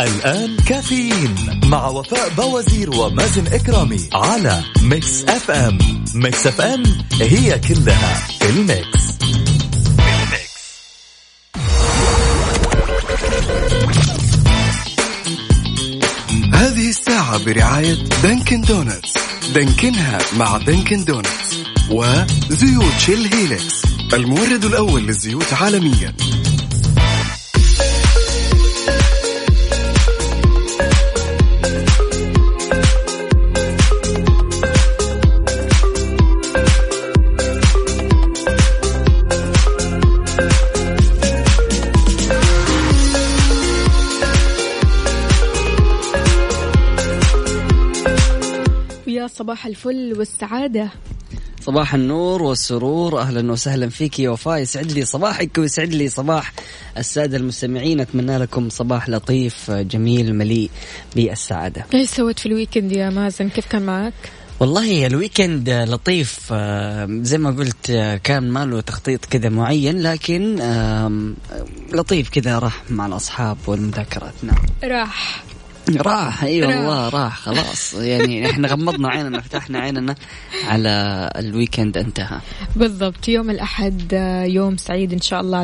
الآن كافيين مع وفاء بوازير ومازن إكرامي على Mix FM. Mix FM هي كلها في ال mix. هذه الساعة برعاية Dunkin' Donuts. Dunkin ها مع Dunkin' Donuts. وزيوت Shell Helix المورد الأول للزيوت عالميا. صباح الفل والسعادة. صباح النور والسرور أهلا وسهلا فيك يا وفاء. يسعد لي صباحك ويسعد لي صباح السادة المستمعين. أتمنى لكم صباح لطيف جميل مليء بالسعادة. إيش سويت في ال weekend يا مازن؟ كيف كان معك؟ والله ال weekend لطيف. زي ما قلت آه، كان ما له تخطيط كذا معين لكن لطيف كذا راح مع الأصحاب والمذاكرات. نعم. راح. راح إي. والله راح. خلاص. يعني إحنا غمضنا عيننا فتحنا عيننا على الويكند انتهى. بالضبط. يوم الأحد آه، يوم سعيد إن شاء الله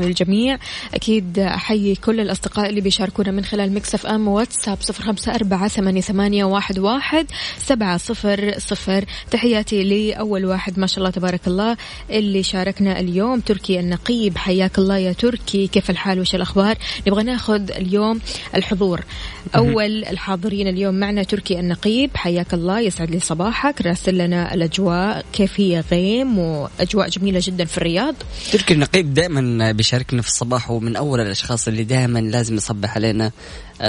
أكيد آه، أحيي كل الأصدقاء اللي بيشاركونا من خلال واتساب واحد, واحد سبعة صفر صفر. تحياتي لأول واحد ما شاء الله تبارك الله اللي شاركنا اليوم. تركي النقيب حياك الله يا تركي. كيف الحال؟ وش الأخبار؟ نبغى ناخذ اليوم الحضور. أول الحاضرين اليوم معنا تركي النقيب. حياك الله يسعد لي صباحك. راسل لنا الأجواء كيف هي؟ غيم وأجواء جميلة جدا في الرياض. تركي النقيب دائما بيشاركنا في الصباح ومن أول الأشخاص اللي دائما لازم يصبح علينا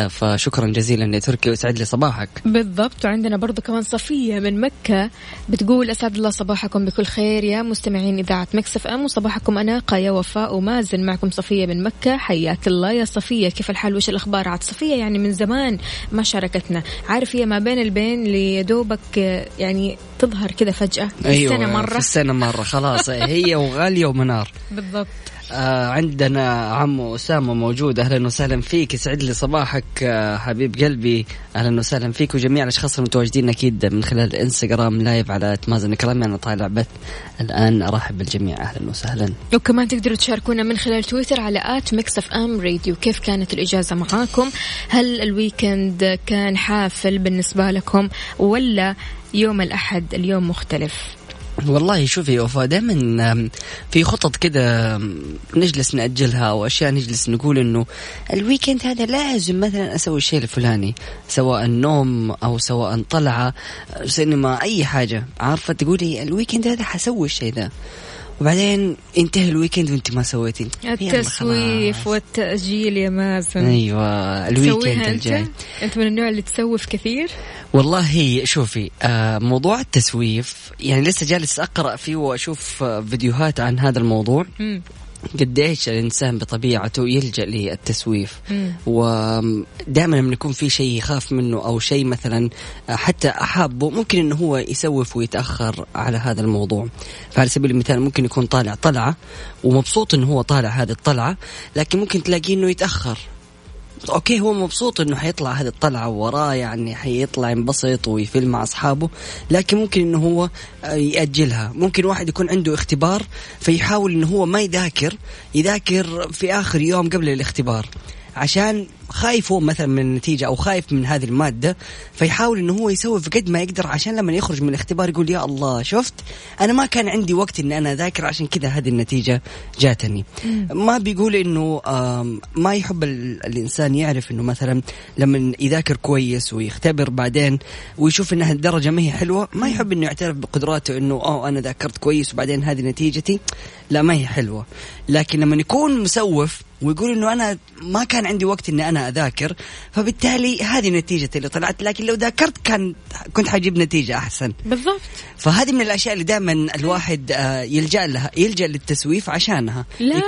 فشكرا جزيلا يا تركي ويسعد لي صباحك. بالضبط. وعندنا برضو كمان صفية من مكة بتقول أسعد الله صباحكم بكل خير يا مستمعين إذاعة مكسف أم وصباحكم أناقة يا وفاء ومازن. معكم صفية من مكة. حياك الله يا صفية. كيف الحال؟ وش الأخبار؟ عاد صفية يعني من زمان ما شاركتنا. عارف هي ما بين البين ليدوبك آه، يعني تظهر كذا فجأة في السنة في مرة. السنة مرة. خلاص هي وغالية ومنار. بالضبط. آه عندنا عمو أسامة موجود. أهلا وسهلا فيك. يسعد لي صباحك آه حبيب قلبي. أهلا وسهلا فيك وجميع الأشخاص المتواجدين أكيد من خلال الانستغرام live على مازن كرامي أنا طالع بث الآن أرحب بالجميع. أهلا وسهلا. وكمان تقدروا تشاركونا من خلال تويتر على at Mix FM Radio. كيف كانت الإجازة معاكم؟ هل ال weekend كان حافل بالنسبة لكم ولا يوم الأحد اليوم مختلف؟ والله شوفي وفاء دائما في خطط كذا نجلس نأجلها أو أشياء نجلس نقول إنه ال weekend هذا لازم مثلا أسوي الشيء الفلاني سواء نوم أو سواء طلعة سينما أي حاجة. عارفة تقولي ال weekend هذا حسوي الشيء ذا وبعدين ينتهي الويكند وانت ما سويتي التسويف خلاص. والتأجيل يا مازن أيوه ال weekend؟ الجاي أنت من النوع اللي تسوف كثير والله شوفي آه، موضوع التسويف يعني لسه جالس أقرأ فيه وأشوف آه، فيديوهات عن هذا الموضوع مم. قديش الإنسان بطبيعته يلجأ للتسويف. ودائما لما يكون في شيء يخاف منه أو شيء مثلا حتى حابه ممكن إنه هو يسوف ويتأخر على هذا الموضوع. فعلى سبيل المثال ممكن يكون طالع طلعة ومبسوط إنه هو طالع هذه الطلعة لكن ممكن تلاقيه إنه يتأخر. okay هو مبسوط إنه حيطلع هذه الطلعة وراه يعني حيطلع ينبسط ويفل مع أصحابه لكن ممكن إنه هو آه، يأجلها. ممكن واحد يكون عنده اختبار فيحاول إنه هو ما يذاكر يذاكر في آخر يوم قبل الاختبار عشان خايف هو مثلا من النتيجة أو خايف من هذه المادة فيحاول إنه هو يسوي في قد ما يقدر عشان لما يخرج من الاختبار يقول يا الله شفت؟ أنا ما كان عندي وقت إن أنا أذاكر عشان كذا هذه النتيجة جاتني. ما بيقول إنه آم، ما يحب ال- الإنسان يعرف إنه مثلا لما يذاكر كويس ويختبر بعدين ويشوف إنها الدرجة ما هي حلوة ما يحب إنه يعترف بقدراته إنه أوه أنا ذاكرت كويس وبعدين هذه نتيجتي. لا ما هي حلوة. لكن لما يكون مسوف ويقول إنه أنا ما كان عندي وقت إني أنا أذاكر فبالتالي هذه نتيجة اللي طلعت. لكن لو ذاكرت كان كنت حجيب نتيجة أحسن. بالضبط. فهذه من الأشياء اللي دائما الواحد آه، يلجأ لها يلجأ للتسويف عشانها. لا لا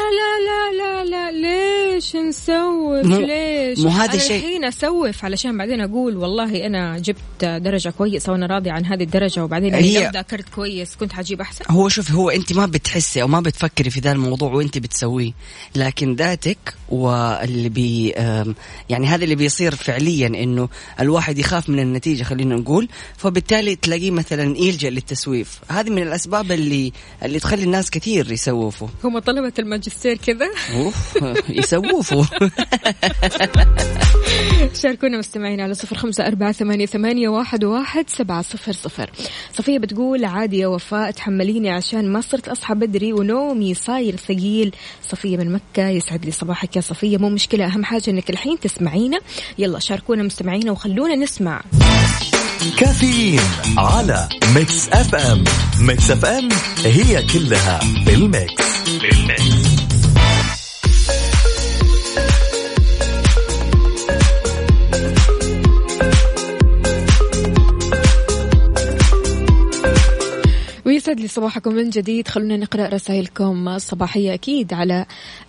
لا لا لا ليش نسوف؟ مو- ليش؟ مو هذا الشيء- الحين أسوف علشان بعدين أقول والله أنا جبت درجة كويسة وأنا راضي عن هذه الدرجة وبعدين هي- لو ذاكرت كويس كنت حجيب أحسن. هو شوف هو أنت ما بتحسي أو ما بتفكري في ذا الموضوع وأنت بتسويه لكن ذاتك واللي بي يعني هذا اللي بيصير فعليا إنه الواحد يخاف من النتيجة خلينا نقول فبالتالي تلاقيه مثلا يلجأ للتسويف. هذه من الأسباب اللي اللي تخلي الناس كثير يسوفوا. هم طلبة الماجستير كذا؟ أوف يسوفوا. شاركونا مستمعين على صفر خمسة أربعة ثمانية, ثمانية واحد, واحد سبعة صفر صفر. صفية بتقول عادي يا وفاء تحمليني عشان ما صرت أصحى بدري ونومي صاير ثقيل. صفية من مكة يسعد لي صباحك يا صفية مو مشكلة. أهم حاجة أنك الحين تسمعينا. يلا شاركونا مستمعينا وخلونا نسمع. كافيين على Mix FM Mix FM هي كلها بال mix. بال mix. ويسعد لي صباحكم من جديد. خلونا نقرأ رسائلكم الصباحية أكيد على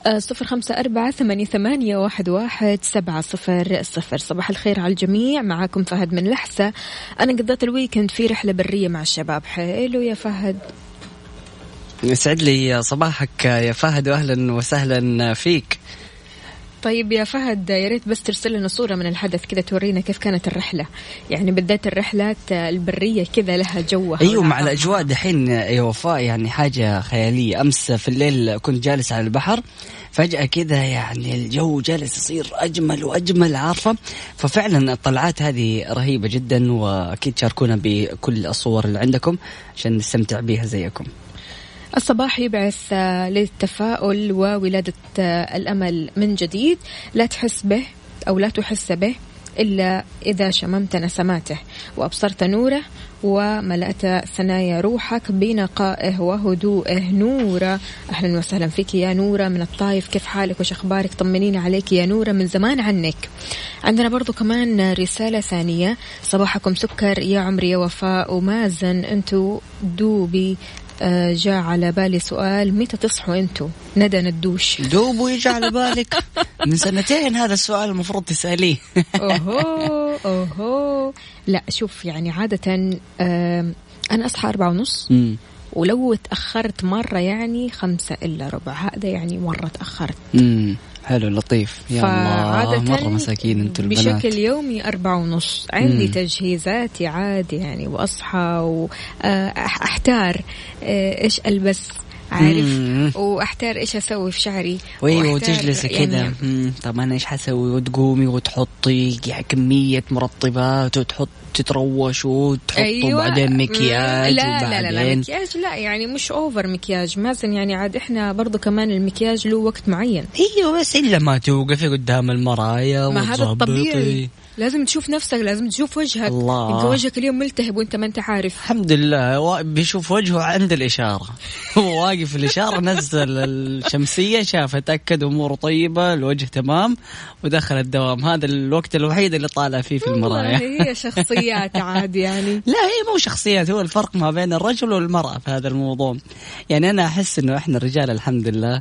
آه، صفر خمسة أربعة ثمانية, واحد سبعة صفر صفر. صباح الخير على الجميع. معاكم فهد من لحسة. أنا قضيت الويكند في رحلة برية مع الشباب. حلو يا فهد. يسعد لي صباحك يا فهد واهلا وسهلا فيك. طيب يا فهد يا ريت بس ترسل لنا صورة من الحدث كذا تورينا كيف كانت الرحلة. يعني بالذات الرحلات البرية كذا لها جوها. أيوه مع ولها الأجواء دحين يا وفاء يعني حاجة خيالية. أمس في الليل كنت جالس على البحر فجأة كذا يعني الجو جالس يصير أجمل وأجمل عارفة؟ ففعلا الطلعات هذه رهيبة جدا وأكيد شاركونا بكل الصور اللي عندكم عشان نستمتع بها زيكم. الصباح يبعث آه، للتفاؤل وولادة آه، الأمل من جديد. لا تحس به أو لا تحس به إلا إذا شممت نسماته. وأبصرت نوره وملأت ثنايا روحك بنقائه وهدوءه نورة أهلا وسهلا فيك يا نورة. من الطايف كيف حالك؟ وش أخبارك؟ طمنينا عليك يا نورة من زمان عنك. عندنا برضو كمان رسالة ثانية. صباحكم سكر يا عمري يا وفاء. ومازن أنتو دوبي. جاء على بالي سؤال متى تصحوا أنتوا ندى ندوش. دوب ويجي على بالك. من سنتين هذا السؤال المفروض تسأليه. أوهو أوهو. لا شوف يعني عادة آم، أنا أصحى أربعة ونص. مم. ولو تأخرت مرة يعني خمسة إلا ربع. هذا يعني مرة تأخرت. مم. حلو لطيف. يا الله مرة مساكين أنتوا البنات. بشكل يومي أربعة ونص. عندي مم. تجهيزاتي عادي يعني وأصحى وأحتار إيش ألبس؟ عارف؟ مم. وأحتار إيش أسوي في شعري؟ وأحتار وتجلسي كذا طب أنا إيش حسوي؟ وتقومي وتحطي كمية مرطبات وتحط تتروش وتحط أيوة. وبعدين مكياج لا لا لا, لا وبعدين؟ مكياج لا يعني مش اوفر مكياج. مازن يعني عاد إحنا برضو كمان المكياج له وقت معين. أيوه بس إلا ما توقفي قدام المرايا ما هذا. الطبيعي. لازم تشوف نفسك لازم تشوف وجهك. الله. انت وجهك اليوم ملتهب وانت ما انت عارف. الحمد لله. وا- بيشوف وجهه عند الإشارة. هو واقف في الإشارة نزل الشمسية شاف اتأكد أموره طيبة الوجه تمام ودخل الدوام. هذا الوقت الوحيد اللي طالع فيه في المرايا. هي شخصيات عادي يعني. لا هي مو شخصيات هو الفرق ما بين الرجل والمرأة في هذا الموضوع. يعني أنا أحس إنه إحنا الرجال الحمد لله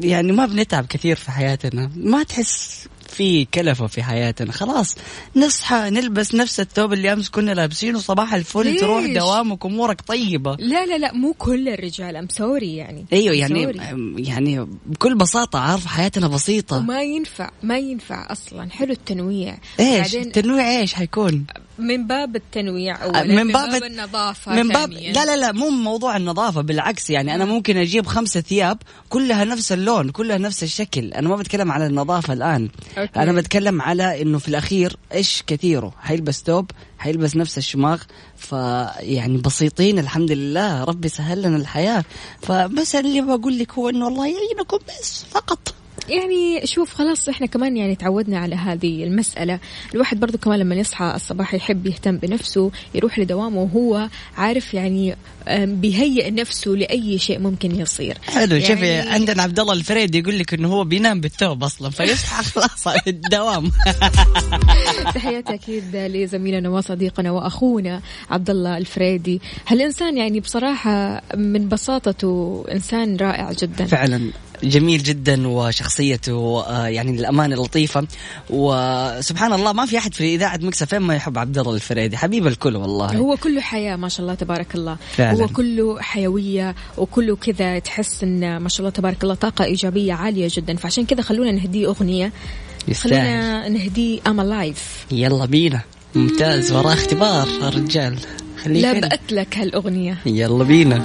يعني ما بنتعب كثير في حياتنا. ما تحس في كلفة في حياتنا. خلاص نصحى نلبس نفس الثوب اللي أمس كنا لابسينه. صباح الفل ليش؟ تروح دوامك أمورك طيبة. لا لا لا مو كل الرجال ام sorry يعني. أيوه يعني sorry. يعني بكل بساطة عارف حياتنا بسيطة. وما ينفع ما ينفع أصلا. حلو التنويع. إيش؟ التنويع إيش حيكون؟ من باب التنويع اولا من من, باب باب, النظافة من باب. لا لا لا مو موضوع النظافة بالعكس يعني أنا ممكن أجيب خمسة ثياب كلها نفس اللون كلها نفس الشكل. أنا ما بتكلم على النظافة الآن. أوكي. أنا بتكلم على إنه في الأخير إيش كثيره؟ حيلبس ثوب حيلبس نفس الشماغ فيعني بسيطين الحمد لله ربي سهل لنا الحياة. فبس اللي بقول لك هو إنه الله يعينكم بس فقط. يعني شوف خلاص إحنا كمان يعني تعودنا على هذه المسألة. الواحد برضو كمان لما يصحى الصباح يحب يهتم بنفسه يروح لدوامه وهو عارف يعني بيهيئ نفسه لأي شيء ممكن يصير. حلو يعني شوفي عندنا عبد الله الفريد يقول لك إنه هو بينام بالثوب أصلا فيصحى خلاص الدوام. تحياتي أكيد لزميلنا وصديقنا وأخونا عبد الله الفريدي. هالإنسان يعني بصراحة من بساطته إنسان رائع جدا. فعلا. جميل جدا وشخصيته آه، يعني للأمانة لطيفة. وسبحان الله ما في أحد في إذاعة مكسة فين ما يحب عبد الله الفريدي. حبيب الكل والله. هو كله حياة ما شاء الله تبارك الله. فعلا. هو كله حيوية وكله كذا تحس إن ما شاء الله تبارك الله طاقة إيجابية عالية جدا. فعشان كذا خلونا نهديه أغنية. يستاهل. خلينا نهديه ام لايف يلا بينا. ممتاز. وراه اختبار الرجال. خليك لا بأكلك هالأغنية. يلا بينا.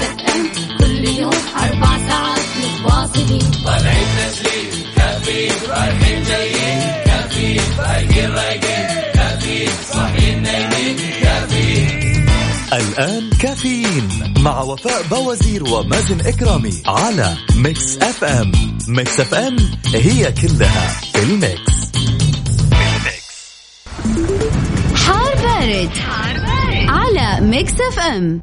الآن كافيين مع وفاء بوازير ومازن إكرامي على Mix FM Mix FM هي كلها في ال mix حار بارد, حار بارد. على Mix FM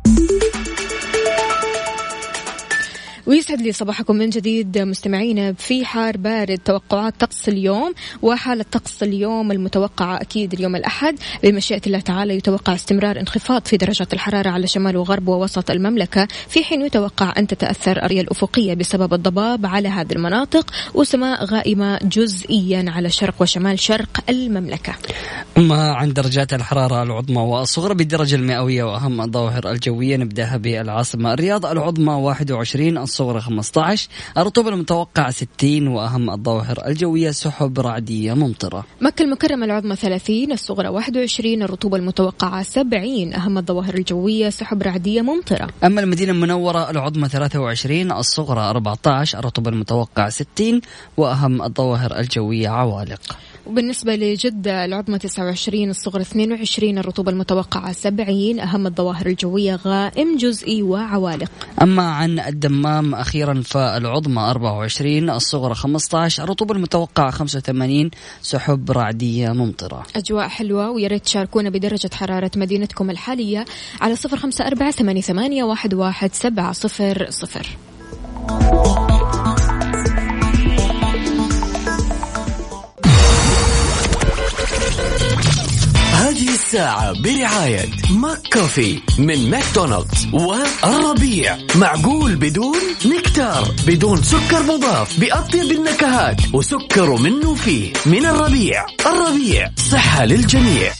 ويسعد لي صباحكم من جديد مستمعينا في حار بارد توقعات طقس اليوم وحالة طقس اليوم المتوقعة أكيد اليوم الأحد. بمشيئة الله تعالى يتوقع استمرار انخفاض في درجات الحرارة على شمال وغرب ووسط المملكة. في حين يتوقع أن تتأثر الرؤية الأفقية بسبب الضباب على هذه المناطق وسماء غائمة جزئيا على شرق وشمال شرق المملكة. أما عن درجات الحرارة العظمى والصغرى بالدرجة المئوية وأهم الظواهر الجوية نبدأها بالعاصمة الرياض. العظمى 21 الصغرى 15 الرطوبة المتوقعة 60 وأهم الظواهر الجوية سحب رعدية ممطرة. مكة المكرمة العظمى 30 الصغرى 21 الرطوبة المتوقعة 70 أهم الظواهر الجوية سحب رعدية ممطرة. أما المدينة المنورة العظمى 23 الصغرى 14 الرطوبة المتوقعة 60 وأهم الظواهر الجوية عوالق. وبالنسبة لجدة العظمى 29 الصغر 22 الرطوبة المتوقعة 70 أهم الظواهر الجوية غائم جزئي وعوالق. أما عن الدمام أخيرا فالعظمى 24 الصغرى 15 الرطوبة المتوقعة 85 سحب رعدية ممطرة. أجواء حلوة ويا ريت تشاركونا بدرجة حرارة مدينتكم الحالية على 054 88 11 الساعة برعاية McCafé من ماكدونالدز والربيع. معقول بدون نكتار بدون سكر مضاف بأطيب النكهات وسكر منه فيه من الربيع. الربيع صحة للجميع.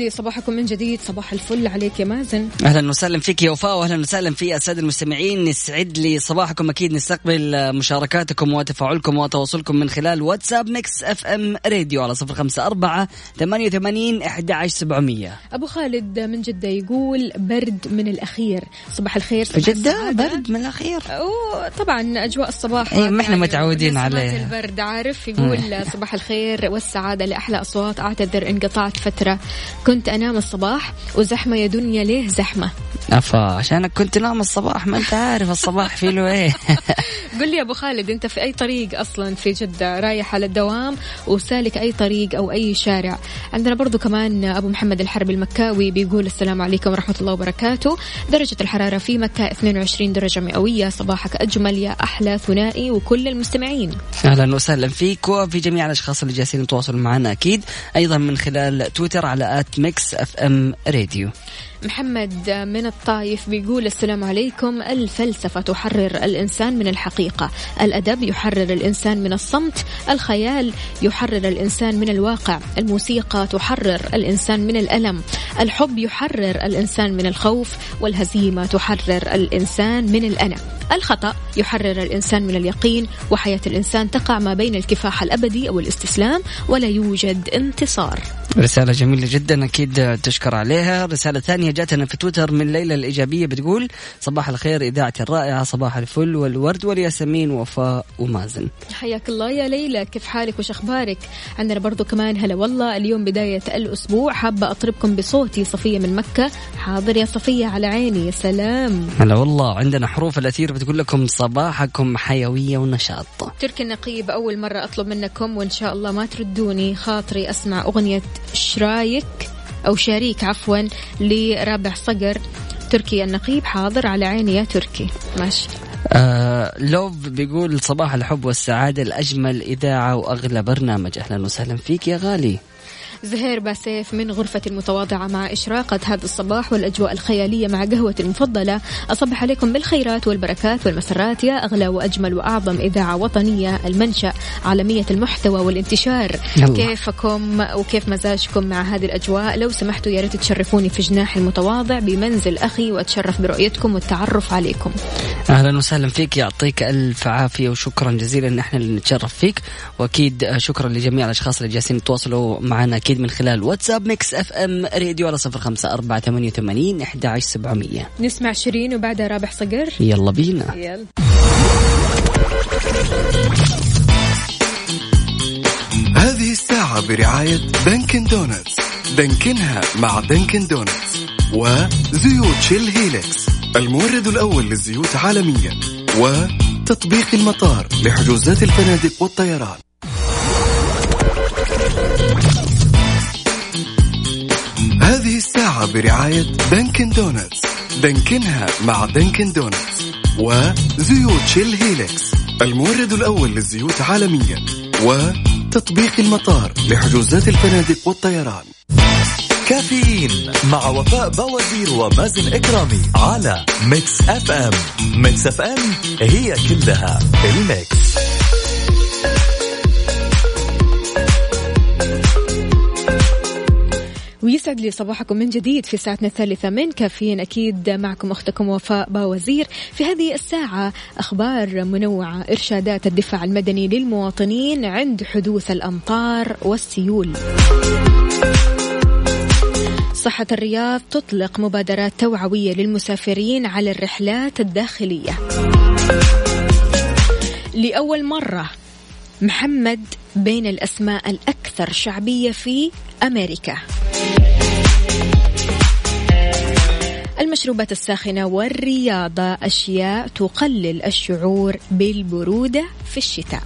لي صباحكم من جديد صباح الفل عليك يا مازن. أهلا وسهلا فيك يا وفاء واهلا وسهلا في الساده المستمعين. يسعد لي صباحكم أكيد نستقبل مشاركاتكم وتفاعلكم وتواصلكم من خلال واتساب Mix FM Radio على صفر خمسة أربعة ثمانية وثمانين احدى عشر سبعمئه أبو خالد من جدة يقول برد من الأخير. صباح الخير في جدة؟ برد من الأخير؟ أوه طبعا أجواء الصباح اي ما إحنا متعودين عليه البرد عارف؟ يقول صباح الخير والسعادة لأحلى أصوات أعتذر انقطعت فترة. كنت أنام الصباح وزحمة يا دنيا ليه زحمة. أفا. عشانك كنت نام الصباح ما أنت عارف الصباح فيه له إيه. قل لي يا أبو خالد أنت في أي طريق أصلا في جدة رايح على الدوام وسالك أي طريق أو أي شارع؟ عندنا برضو كمان أبو محمد الحرب المكاوي بيقول السلام عليكم ورحمة الله وبركاته. درجة الحرارة في مكة 22 درجة مئوية. صباحك أجمل يا أحلى ثنائي وكل المستمعين. أهلا وسهلا فيك وفي جميع الأشخاص اللي جالسين يتواصلوا معنا أكيد أيضا من خلال تويتر على at Mix FM Radio. محمد من الطايف بيقول السلام عليكم. الفلسفة تحرر الإنسان من الحقيقة. الأدب يحرر الإنسان من الصمت. الخيال يحرر الإنسان من الواقع. الموسيقى تحرر الإنسان من الألم. الحب يحرر الإنسان من الخوف. والهزيمة تحرر الإنسان من الأنا الخطأ يحرر الإنسان من اليقين. وحياة الإنسان تقع ما بين الكفاح الأبدي أو الاستسلام. ولا يوجد انتصار. رسالة جميلة جدا أكيد تشكر عليها. رسالة ثانية جاتنا في تويتر من ليلى الإيجابية بتقول صباح الخير إذاعتي الرائعة صباح الفل والورد والياسمين وفاء ومازن. حياك الله يا ليلى كيف حالك وش أخبارك؟ عندنا برضو كمان هلا والله اليوم بداية الأسبوع حابة أطربكم بصوتي صفية من مكة. حاضر يا صفية على عيني يا سلام. هلا والله عندنا حروف الأثير بتقول لكم صباحكم حيوية ونشاط. تركي النقيب أول مرة أطلب منكم وإن شاء الله ما تردوني خاطري أسمع أغنية شرايك أو شريك عفوا لرابع صقر تركي النقيب حاضر على عيني يا تركي. ماشي. آه لوف بيقول صباح الحب والسعادة الأجمل إذاعة وأغلى برنامج. أهلا وسهلا فيك يا غالي. زهير باسيف من غرفة المتواضعة مع إشراقة هذا الصباح والأجواء الخيالية مع قهوة المفضلة. أصبح عليكم بالخيرات والبركات والمسرات. يا أغلى وأجمل وأعظم إذاعة وطنية المنشأ عالمية المحتوى والانتشار. يلا. كيفكم وكيف مزاجكم مع هذه الأجواء؟ لو سمحتوا يا ريت تشرفوني في جناح المتواضع بمنزل أخي وأتشرف برؤيتكم والتعرف عليكم. أهلا وسهلا فيك يعطيك ألف عافية وشكرا جزيلا. ان إحنا اللي نتشرف فيك وأكيد شكرا لجميع الأشخاص اللي جالسين يتواصلوا معنا أكيد من خلال واتساب Mix FM Radio على صفر خمسة أربعة ثمانية وثمانين احدى عشر سبعمئه نسمع شيرين وبعدها رابح صقر. يلا بينا. يلا. هذه الساعة برعاية دانكن دونتس دانكنها مع دانكن دونتس وزيوت Shell Helix المورد الأول للزيوت عالميا وتطبيق المطار لحجوزات الفنادق والطيران. هذه الساعة برعاية Dunkin' Donuts. دانكنها مع Dunkin' Donuts وزيوت Shell Helix المورد الأول للزيوت عالميا وتطبيق المطار لحجوزات الفنادق والطيران. كافيين مع وفاء بوازير ومازن إكرامي على Mix FM Mix FM هي كلها ال mix. ويسعد لي صباحكم من جديد في ساعتنا الثالثة من كافيين أكيد معكم أختكم وفاء باوزير في هذه الساعة أخبار منوعة إرشادات الدفاع المدني للمواطنين عند حدوث الأمطار والسيول. صحة الرياض تطلق مبادرات توعوية للمسافرين على الرحلات الداخلية. لأول مرة محمد بين الأسماء الأكثر شعبية في أمريكا. المشروبات الساخنة والرياضة أشياء تقلل الشعور بالبرودة في الشتاء.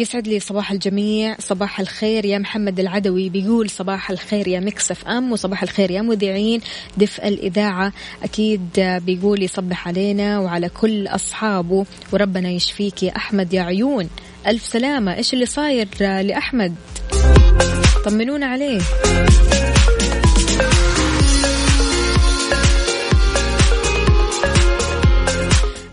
يسعد لي صباح الجميع. صباح الخير يا محمد العدوي. بيقول صباح الخير يا مكسف أم وصباح الخير يا مذيعين. دفء الإذاعة أكيد بيقول يصبح علينا وعلى كل أصحابه وربنا يشفيك يا أحمد يا عيون. ألف سلامة. إيش اللي صاير لأحمد؟ طمنونا عليه.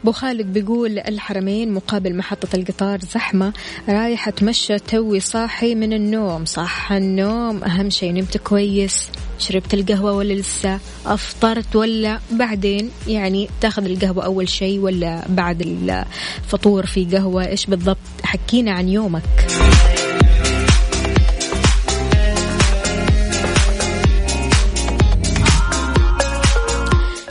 أبو خالد بيقول الحرمين مقابل محطة القطار زحمة رايح أتمشى توي صاحي من النوم. صح النوم أهم شيء نمت كويس. شربت القهوة ولا لسه؟ أفطرت ولا؟ بعدين يعني تاخذ القهوة أول شيء ولا بعد الفطور في قهوة؟ إيش بالضبط؟ حكينا عن يومك.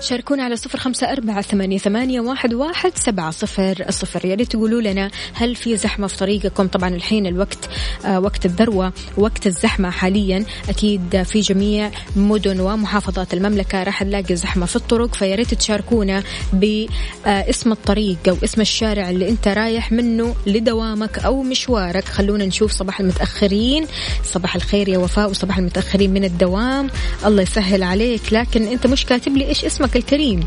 تشاركونا على صفر خمسة أربعة ثمانية, ثمانية واحد, واحد سبعة صفر الصفر يا ريت تقولوا لنا هل في زحمة في طريقكم. طبعا الحين الوقت آه وقت الذروة وقت الزحمة حاليا. أكيد في جميع مدن ومحافظات المملكة راح نلاقي زحمة في الطرق. فيا ريت تشاركونا باسم الطريق أو اسم الشارع اللي أنت رايح منه لدوامك أو مشوارك. خلونا نشوف صباح المتأخرين. صباح الخير يا وفاء وصباح المتأخرين من الدوام. الله يسهل عليك. لكن أنت مش كاتب لي إيش اسمك. الكريم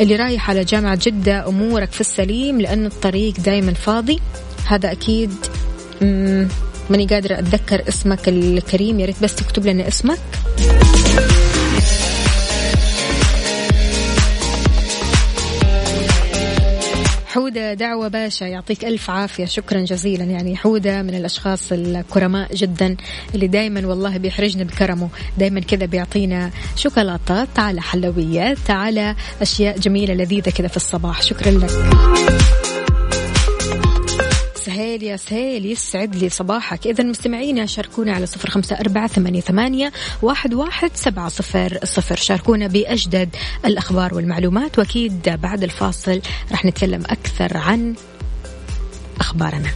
اللي رايح على جامعة جدة أمورك في السليم لأن الطريق دايما فاضي. هذا أكيد ماني قادرة أتذكر اسمك الكريم. يا ريت بس تكتب لنا اسمك. حودة دعوة باشا يعطيك ألف عافية. شكرا جزيلا. يعني حودة من الأشخاص الكرماء جدا اللي دايما والله بيحرجنا بكرمه. دايما كذا بيعطينا شوكولاتات على حلويات على أشياء جميلة لذيذة كذا في الصباح. شكرا لك. سهيل يا سهيل يسعد لي صباحك. إذا مستمعينا شاركونا على صفر خمسة أربعة ثمانية, ثمانية واحد, واحد سبعة صفر صفر. شاركونا بأجدد الأخبار والمعلومات وأكيد بعد الفاصل راح نتكلم أكثر عن أخبارنا.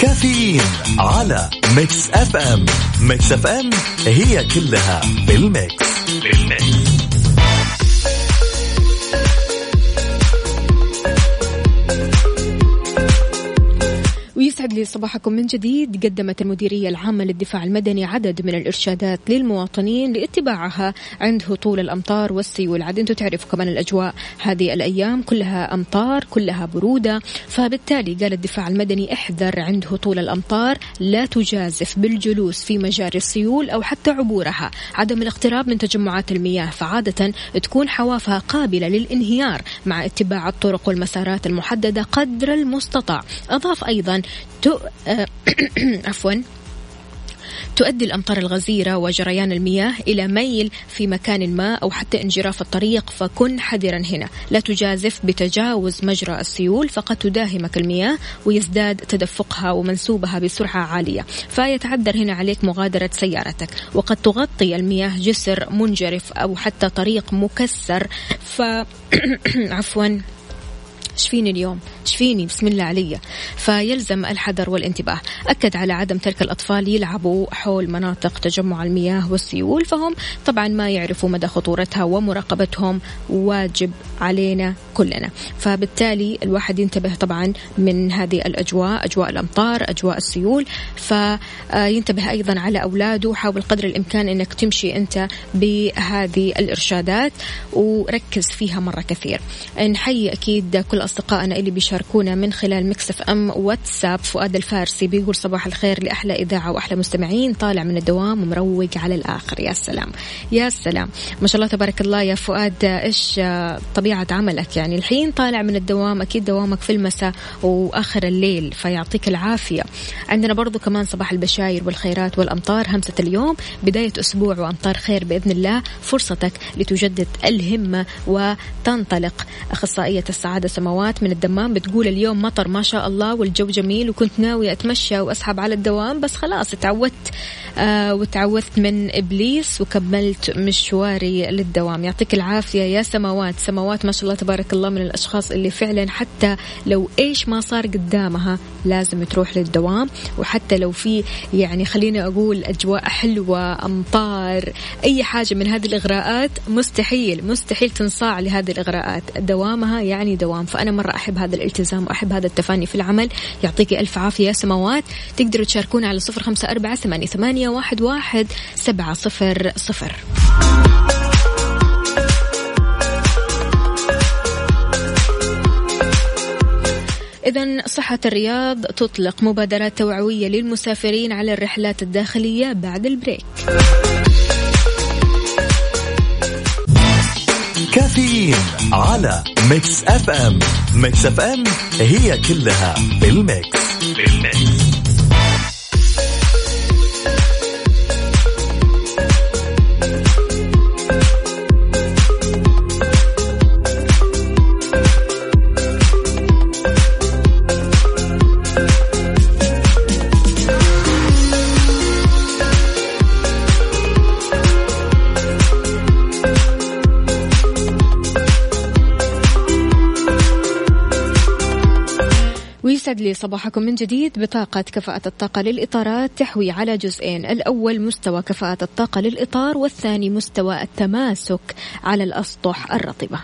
كافيين على Mix FM. Mix FM هي كلها بال mix. بال mix. ويسعد لي صباحكم من جديد. قدمت المديرية العامة للدفاع المدني عدد من الإرشادات للمواطنين لاتباعها عند هطول الأمطار والسيول. عاد أنتم تعرفوا كمان الأجواء هذه الأيام كلها أمطار كلها برودة. فبالتالي قال الدفاع المدني احذر عند هطول الأمطار لا تجازف بالجلوس في مجاري السيول أو حتى عبورها. عدم الاقتراب من تجمعات المياه فعادة تكون حوافها قابلة للانهيار مع اتباع الطرق والمسارات المحددة قدر المستطاع. أضاف أيضا عفوا. تؤدي الأمطار الغزيرة وجريان المياه إلى ميل في مكان ما أو حتى انجراف الطريق فكن حذرا هنا. لا تجازف بتجاوز مجرى السيول فقد تداهمك المياه ويزداد تدفقها ومنسوبها بسرعة عالية. فيتعذر هنا عليك مغادرة سيارتك. وقد تغطي المياه جسر منجرف أو حتى طريق مكسر. ف عفوا. شفيني اليوم؟ شفيني بسم الله علي. فيلزم الحذر والانتباه. أكد على عدم ترك الأطفال يلعبوا حول مناطق تجمع المياه والسيول فهم طبعا ما يعرفوا مدى خطورتها ومراقبتهم واجب علينا كلنا. فبالتالي الواحد ينتبه طبعا من هذه الأجواء أجواء الأمطار أجواء السيول. فينتبه أيضا على أولاده حاول قدر الإمكان أنك تمشي أنت بهذه الإرشادات وركز فيها مرة كثير. نحيي أكيد كل أصدقائنا اللي بيشاركونا من خلال مكسف أم واتساب. فؤاد الفارسي بيقول صباح الخير لأحلى إذاعة وأحلى مستمعين طالع من الدوام ومروق على الآخر. يا سلام يا سلام. ما شاء الله تبارك الله يا فؤاد إيش طبيعة عملك؟ يعني الحين طالع من الدوام أكيد دوامك في المساء وآخر الليل فيعطيك العافية. عندنا برضو كمان صباح البشاير والخيرات والأمطار. همسة اليوم بداية أسبوع وأمطار خير بإذن الله. فرصتك لتجدد الهمة وتنطلق أخصائية السعادة سماوات سماوات من الدمام بتقول اليوم مطر ما شاء الله والجو جميل وكنت ناوي أتمشى وأسحب على الدوام بس خلاص تعودت آه وتعوذت من إبليس وكملت مشواري للدوام. يعطيك العافية يا سماوات. سماوات ما شاء الله تبارك الله من الأشخاص اللي فعلا حتى لو إيش ما صار قدامها لازم تروح للدوام. وحتى لو في يعني خليني أقول أجواء حلوة أمطار أي حاجة من هذه الإغراءات مستحيل مستحيل تنصاع لهذه الإغراءات. دوامها يعني دوام. فأنا مرة أحب هذا الالتزام وأحب هذا التفاني في العمل. يعطيك ألف عافية يا سماوات. تقدروا تشاركونا على صفر خمسة أربعة ثمانية, واحد, واحد سبعة صفر صفر. إذا صحة الرياض تطلق مبادرات توعوية للمسافرين على الرحلات الداخلية بعد البريك. كافيين على Mix FM. Mix FM هي كلها بال mix. بال mix. يسعد لي صباحكم من جديد بطاقة كفاءة الطاقة للإطارات تحوي على جزئين الأول مستوى كفاءة الطاقة للإطار والثاني مستوى التماسك على الأسطح الرطبة.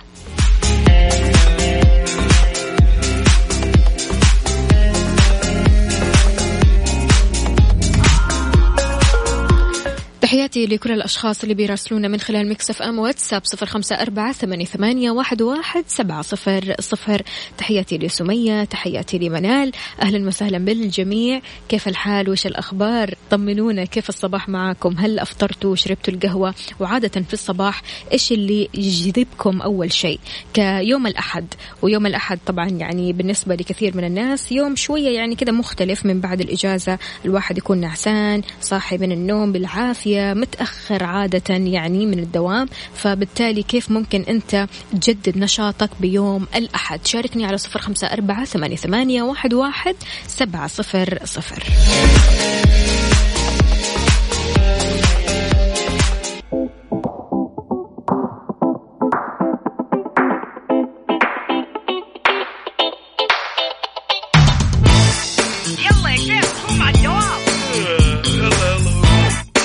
تحياتي لكل الأشخاص اللي بيراسلونا من خلال مكسف أم واتساب صفر خمسة أربعة ثمانية, ثمانية واحد, واحد سبعة صفر صفر. تحياتي لسمية تحياتي لمنال. أهلا وسهلا بالجميع. كيف الحال؟ وش الأخبار؟ طمنونا كيف الصباح معاكم؟ هل أفطرتوا؟ شربتوا القهوة؟ وعادة في الصباح إيش اللي يجذبكم أول شيء؟ كيوم الأحد. ويوم الأحد طبعا يعني بالنسبة لكثير من الناس يوم شوية يعني كذا مختلف من بعد الإجازة. الواحد يكون نعسان صاحي من النوم بالعافية. متأخر عادة يعني من الدوام فبالتالي كيف ممكن أنت تجدد نشاطك بيوم الأحد؟ شاركني على صفر خمسة أربعة ثمانية, واحد, واحد سبعة صفر صفر.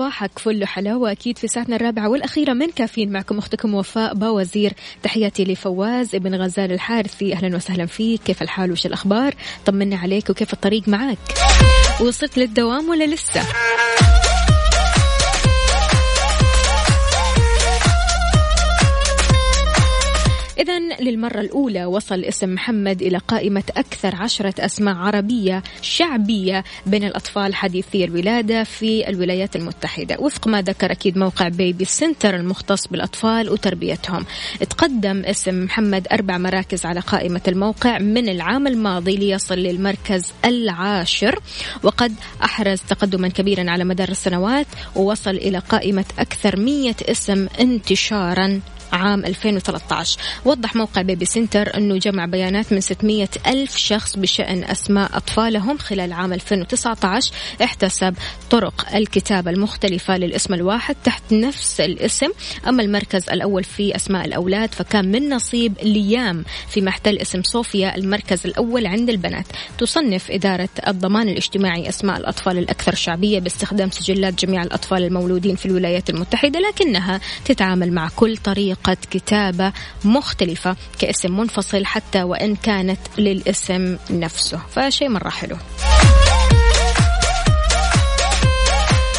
وصباحك فل حلاوة أكيد في ساعتنا الرابعة والأخيرة من كافيين معكم أختكم وفاء باوزير. تحياتي لفواز ابن غزال الحارثي. أهلا وسهلا فيك. كيف الحال وش الأخبار؟ طمنا عليك وكيف الطريق معك؟ وصلت للدوام ولا لسه؟ إذا للمرة الأولى وصل اسم محمد إلى قائمة أكثر عشرة أسماء عربية شعبية بين الأطفال حديثي الولادة في الولايات المتحدة. وفق ما ذكر أكيد موقع بيبي سنتر المختص بالأطفال وتربيتهم. تقدم اسم محمد أربع مراكز على قائمة الموقع من العام الماضي ليصل للمركز العاشر. وقد أحرز تقدما كبيرا على مدار السنوات ووصل إلى قائمة أكثر مية اسم انتشارا عام 2013 وضح موقع بيبي سنتر أنه جمع بيانات من 600 ألف شخص بشأن أسماء أطفالهم خلال عام 2019 احتسب طرق الكتابة المختلفة للاسم الواحد تحت نفس الاسم. أما المركز الأول في أسماء الأولاد فكان من نصيب ليام في محتل اسم صوفيا المركز الأول عند البنات. تصنف إدارة الضمان الاجتماعي أسماء الأطفال الأكثر شعبية باستخدام سجلات جميع الأطفال المولودين في الولايات المتحدة لكنها تتعامل مع كل طريقة كتابة مختلفة كاسم منفصل حتى وإن كانت للاسم نفسه فشيء مرة حلو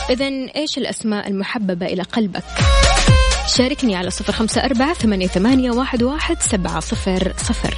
إذا إيش الأسماء المحببة إلى قلبك؟ شاركني على صفر خمسة أربعة ثمانية, ثمانية واحد, واحد سبعة صفر صفر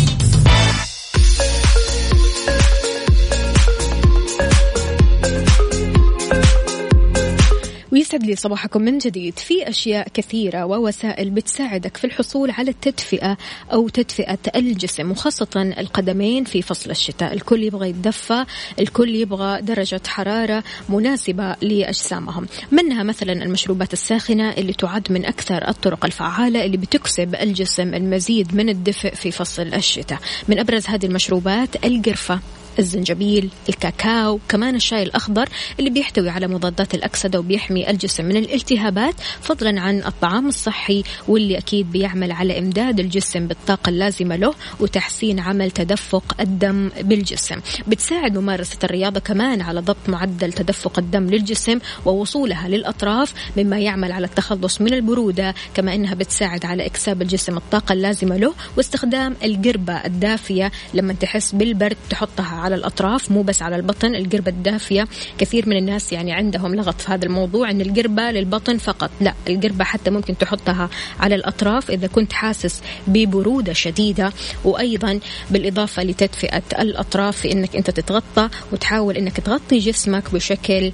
ويسعد لي صباحكم من جديد في أشياء كثيرة ووسائل بتساعدك في الحصول على التدفئة أو تدفئة الجسم وخاصة القدمين في فصل الشتاء. الكل يبغى يتدفى الكل يبغى درجة حرارة مناسبة لأجسامهم. منها مثلا المشروبات الساخنة اللي تعد من أكثر الطرق الفعالة اللي بتكسب الجسم المزيد من الدفء في فصل الشتاء. من أبرز هذه المشروبات القرفة. الزنجبيل الكاكاو كمان الشاي الأخضر اللي بيحتوي على مضادات الأكسدة وبيحمي الجسم من الالتهابات فضلا عن الطعام الصحي واللي أكيد بيعمل على إمداد الجسم بالطاقة اللازمة له وتحسين عمل تدفق الدم بالجسم. بتساعد ممارسة الرياضة كمان على ضبط معدل تدفق الدم للجسم ووصولها للأطراف مما يعمل على التخلص من البرودة كما أنها بتساعد على إكساب الجسم الطاقة اللازمة له واستخدام القربة الدافية. لما تحس بالبرد تحطها على الأطراف مو بس على البطن القربة الدافية كثير من الناس يعني عندهم لغط في هذا الموضوع أن القربة للبطن فقط لا القربة حتى ممكن تحطها على الأطراف إذا كنت حاسس ببرودة شديدة وأيضا بالإضافة لتدفئة الأطراف في أنك أنت تتغطى وتحاول أنك تغطي جسمك بشكل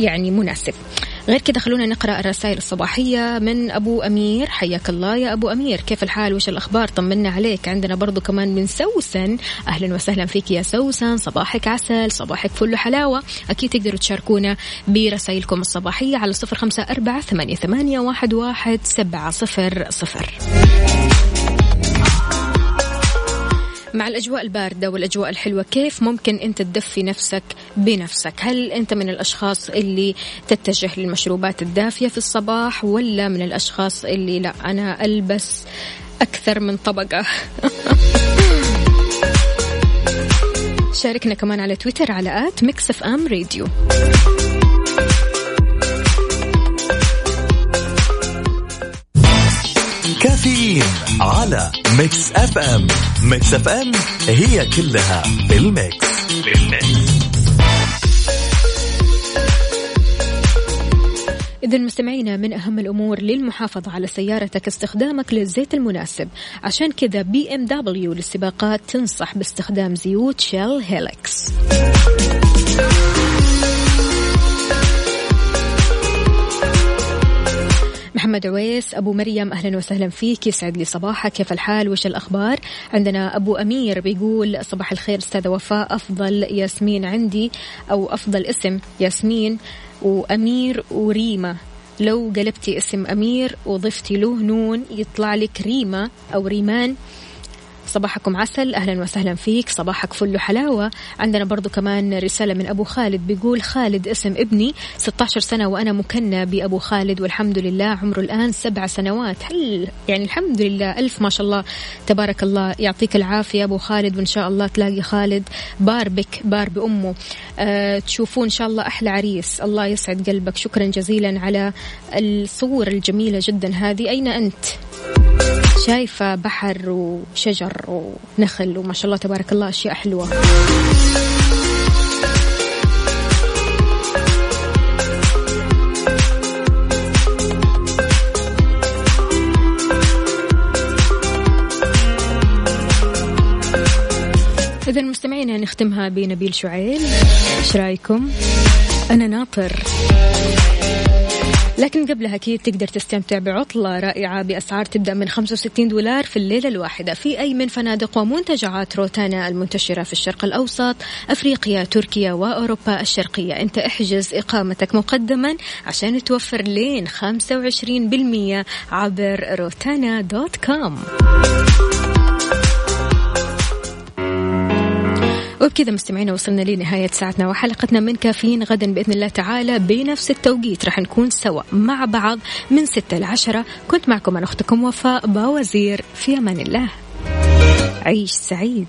يعني مناسب. غير كذا خلونا نقرأ الرسائل الصباحية من أبو أمير. حياك الله يا أبو أمير. كيف الحال؟ وش الأخبار؟ طمنا عليك. عندنا برضو كمان من سوسن. أهلا وسهلا فيك يا سوسن. صباحك عسل صباحك فل حلاوه أكيد تقدروا تشاركونا برسائلكم الصباحية على صفر أربعة ثمانية, ثمانية واحد, واحد سبعة صفر صفر. مع الأجواء الباردة والأجواء الحلوة كيف ممكن أنت تدفي نفسك بنفسك؟ هل أنت من الأشخاص اللي تتجه للمشروبات الدافية في الصباح ولا من الأشخاص اللي لا أنا ألبس أكثر من طبقة؟ شاركنا كمان على تويتر على at Mix FM Radio. كافيين على Mix FM Mix FM هي كلها في ال mix. في ال mix إذا مستمعينا من أهم الأمور للمحافظة على سيارتك استخدامك للزيت المناسب. عشان كذا BMW للسباقات تنصح باستخدام زيوت Shell Helix محمد عويس أبو مريم أهلا وسهلا فيك. يسعد لي صباحك. كيف الحال؟ وش الأخبار؟ عندنا أبو أمير بيقول صباح الخير أستاذة وفاء. أفضل ياسمين عندي أو أفضل اسم ياسمين وأمير وريمة لو قلبتي اسم أمير وضفتي له نون يطلع لك ريمة أو ريمان. صباحكم عسل أهلا وسهلا فيك صباحك فل حلاوة عندنا برضو كمان رسالة من أبو خالد بيقول خالد اسم ابني 16 سنة وأنا مكنة بأبو خالد والحمد لله عمره الآن سبع سنوات. هل يعني الحمد لله ألف ما شاء الله تبارك الله يعطيك العافية أبو خالد وإن شاء الله تلاقي خالد بار بك بار بأمه أه تشوفون إن شاء الله أحلى عريس. الله يسعد قلبك. شكرا جزيلا على الصور الجميلة جدا هذه. أين أنت؟ شايفة بحر وشجر ونخل وما شاء الله تبارك الله أشياء حلوة. إذا مستمعينا نختمها بنبيل شعيل. إيش رأيكم؟ أنا ناطر. لكن قبلها أكيد تقدر تستمتع بعطلة رائعة بأسعار تبدأ من 65 دولار في الليلة الواحدة. في أي من فنادق ومنتجعات روتانا المنتشرة في الشرق الأوسط أفريقيا تركيا وأوروبا الشرقية. أنت احجز إقامتك مقدما عشان توفر لين 25% عبر روتانا دوت كوم. وبكذا مستمعينا وصلنا لنهاية ساعتنا وحلقتنا من كافيين غدا بإذن الله تعالى بنفس التوقيت. رح نكون سوا مع بعض من ستة لعشرة كنت معكم أنا أختكم وفاء باوزير. في أمان الله. عيش سعيد.